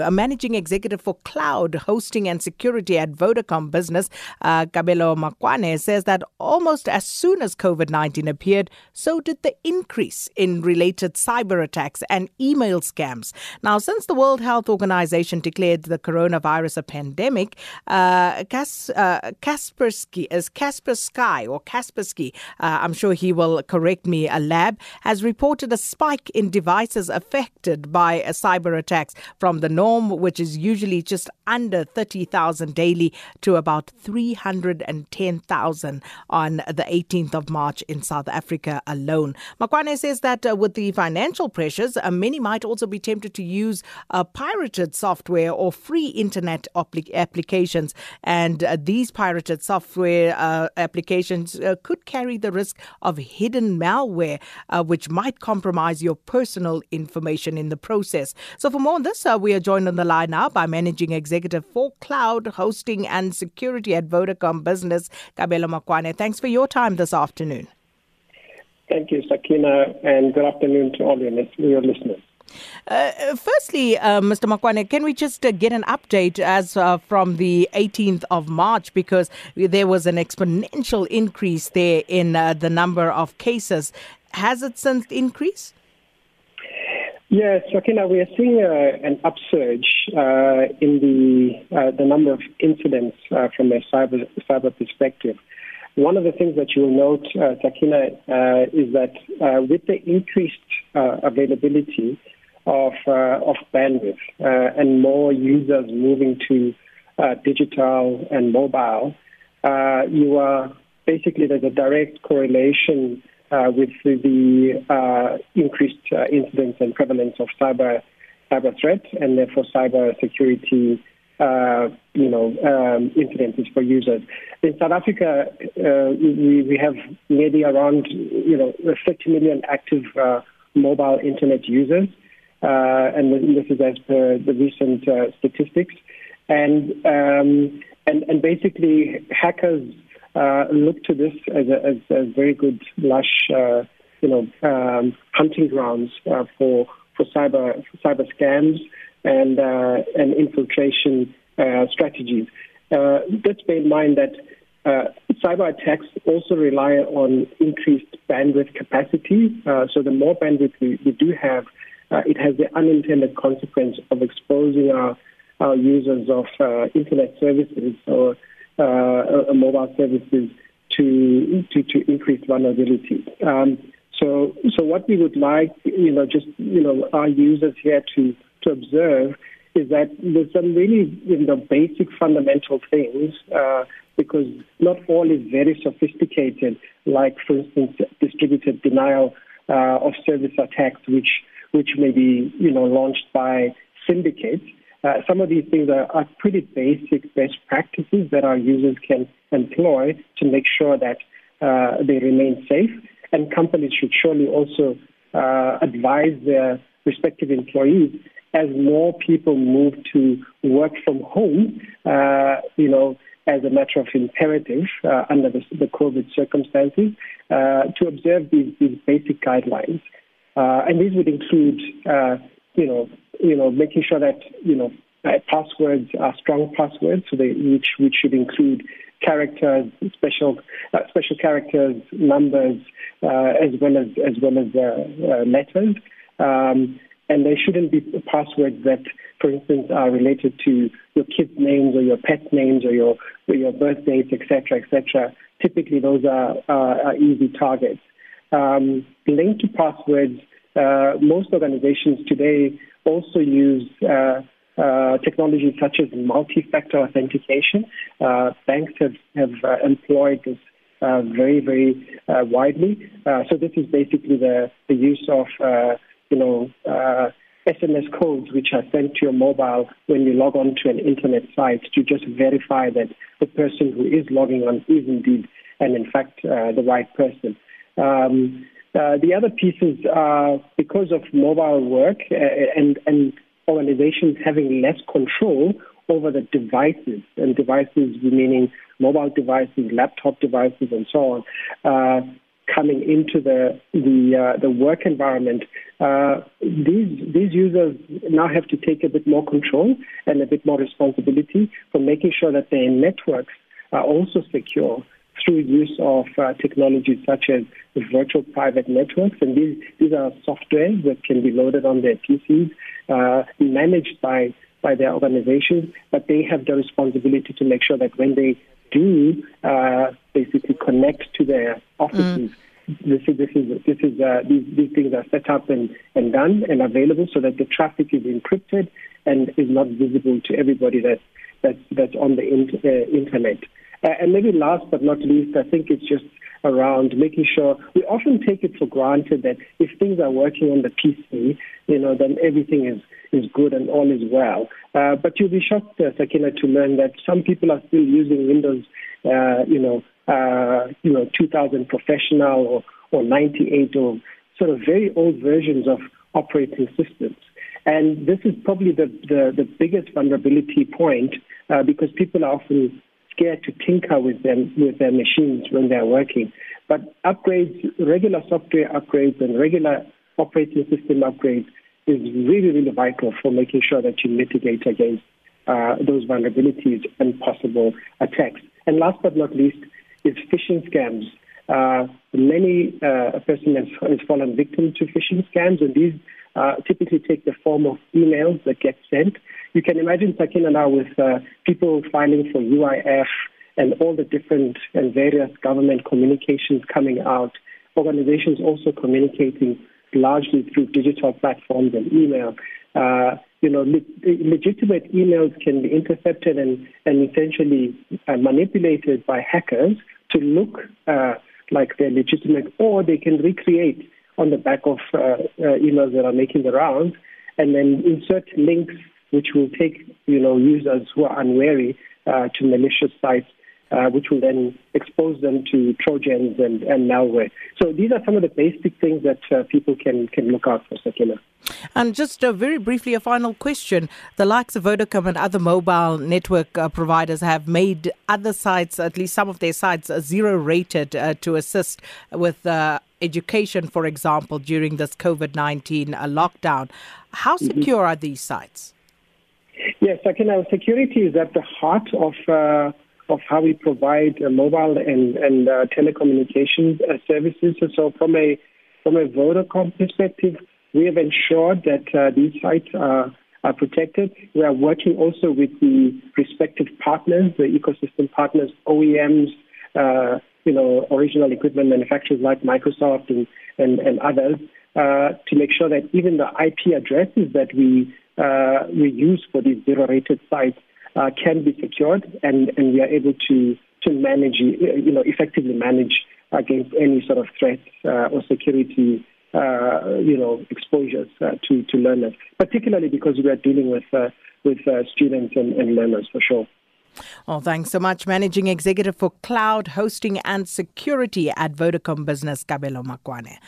A managing executive for cloud hosting and security at Vodacom Business, uh, Kabelo Makwane, says that almost as soon as COVID 19 appeared, so did the increase in related cyber attacks and email scams. Now, since the World Health Organization declared the coronavirus a pandemic, uh, Kas, uh, Kaspersky, is Kaspersky or Kaspersky, uh, I'm sure he will correct me, a lab, has reported a spike in devices affected by uh, cyber attacks from the north norm, which is usually just under 30,000 daily, to about 310,000 on the 18th of March in South Africa alone. Makwane says that uh, with the financial pressures, uh, many might also be tempted to use uh, pirated software or free internet applic- applications. And uh, these pirated software uh, applications uh, could carry the risk of hidden malware, which might compromise your personal information in the process. So, for more on this, we are joined joined on the line now by Managing Executive for Cloud Hosting and Security at Vodacom Business, Kabelo Makwane. Thanks for your time this afternoon. Thank you, Sakina, and good afternoon to all your, listeners. Uh, firstly, uh, Mr. Makwane, can we just uh, get an update as uh, from the 18th of March because there was an exponential increase there in uh, the number of cases. Has it since increased? Yes, Sakina, we are seeing uh, an upsurge uh, in the uh, the number of incidents uh, from a cyber cyber perspective. One of the things that you will note, uh, Sakina, uh, is that with the increased availability of of bandwidth and more users moving to digital and mobile, you are basically there's a direct correlation uh, with the uh, increased uh, incidence and prevalence of cyber cyber threats and therefore cyber security uh, you know, um, incidences for users. In South Africa, uh, we, we have maybe around, you know, 30 million active uh, mobile internet users, uh, and this is as per the recent statistics. And, um, and, and basically, hackers uh, look to this as a, as a very good lush, uh, you know, um, hunting grounds uh, for for cyber for cyber scams and uh, and infiltration uh, strategies. Uh, let's bear in mind that uh, cyber attacks also rely on increased bandwidth capacity. Uh, so the more bandwidth we, we do have, uh, it has the unintended consequence of exposing our, our users of uh, internet services or uh, mobile services to, to, to increase vulnerability. Um, so, so what we would like, you know, just you know, our users here to to observe is that there's some really, you know, basic fundamental things uh, because not all is very sophisticated. Like, for instance, distributed denial uh, of service attacks, which which may be, you know, launched by syndicates. Uh, some of these things are, are, pretty basic best practices that our users can employ to make sure that uh, they remain safe. And companies should surely also uh, advise their respective employees as more people move to work from home, uh, you know, as a matter of imperative uh, under the, the, COVID circumstances, to observe these, these basic guidelines. and these would include, you know, you know, making sure that, you know, passwords are strong passwords, so they, which, which should include characters, special, uh, special characters, numbers, uh, as well as, as well as uh, uh, letters. Um, and they shouldn't be passwords that, for instance, are related to your kids' names or your pets' names or your, or your birth dates, etc., etc. Typically, those are, are easy targets. Um, linked to passwords, most organizations today also use uh, uh, technologies such as multi-factor authentication. Uh, banks have, have uh, employed this uh, very, very uh, widely. so this is basically the, the use of, you know, SMS codes which are sent to your mobile when you log on to an internet site to just verify that the person who is logging on is indeed and in fact the right person. Um, uh, the other pieces are because of mobile work uh, and, and organizations having less control over the devices, and devices meaning mobile devices, laptop devices, and so on. Uh, coming into the the uh, the work environment, uh, these these users now have to take a bit more control and a bit more responsibility for making sure that their networks are also secure through use of uh, technologies such as virtual private networks. And these, these are software that can be loaded on their PCs, uh, managed by, by their organizations, but they have the responsibility to make sure that when they do uh, basically connect to their offices, mm. This is this is this is uh, these these things are set up and, and done and available so that the traffic is encrypted and is not visible to everybody that that's that's on the in, uh, internet. Uh, and maybe last but not least, I think it's just around making sure we often take it for granted that if things are working on the PC, you know, then everything is is good and all is well. Uh, but you'll be shocked, uh, Sakina, to learn that some people are still using Windows, uh, you know, uh, you know, 2000 professional or, or 98 or sort of very old versions of operating systems. And this is probably the, the, the biggest vulnerability point uh, because people are often scared to tinker with them with their machines when they're working. But upgrades, regular software upgrades and regular operating system upgrades is really, really vital for making sure that you mitigate against uh, those vulnerabilities and possible attacks. And last but not least, is phishing scams. Uh, many uh, a person has, has, fallen victim to phishing scams, and these uh, typically take the form of emails that get sent. You can imagine Sakina now with uh, people filing for UIF and all the different and various government communications coming out. Organizations also communicating largely through digital platforms and email. Uh, you know, le- legitimate emails can be intercepted and, and essentially uh, manipulated by hackers to look uh, like they're legitimate, or they can recreate on the back of uh, uh, emails that are making the rounds, and then insert links which will take you know users who are unwary uh, to malicious sites which will then expose them to Trojans and, and malware. So these are some of the basic things that people can, can look out for, Sakina. And just uh, very briefly, a final question. The likes of Vodacom and other mobile network uh, providers have made other sites, at least some of their sites, uh, zero rated to assist with education, for example, during this COVID 19 lockdown. How mm-hmm. secure mm-hmm. are these sites? Yes, Sakina, security is at the heart of of how we provide uh, mobile and, and uh, telecommunications uh, services. So from a from a Vodacom perspective, we have ensured that uh, these sites are, are protected. We are working also with the respective partners, the ecosystem partners, OEMs, uh, you know, original equipment manufacturers like Microsoft and, and, and others, uh, to make sure that even the IP addresses that we uh, we use for these zero-rated sites uh, can be secured, and, and we are able to to manage, you know, effectively manage against any sort of threats uh, or security, uh, you know, exposures uh, to to learners, particularly because we are dealing with uh, with uh, students and, and learners for sure. Well, thanks so much, Managing Executive for Cloud Hosting and Security at Vodacom Business, Kabelo Makwane.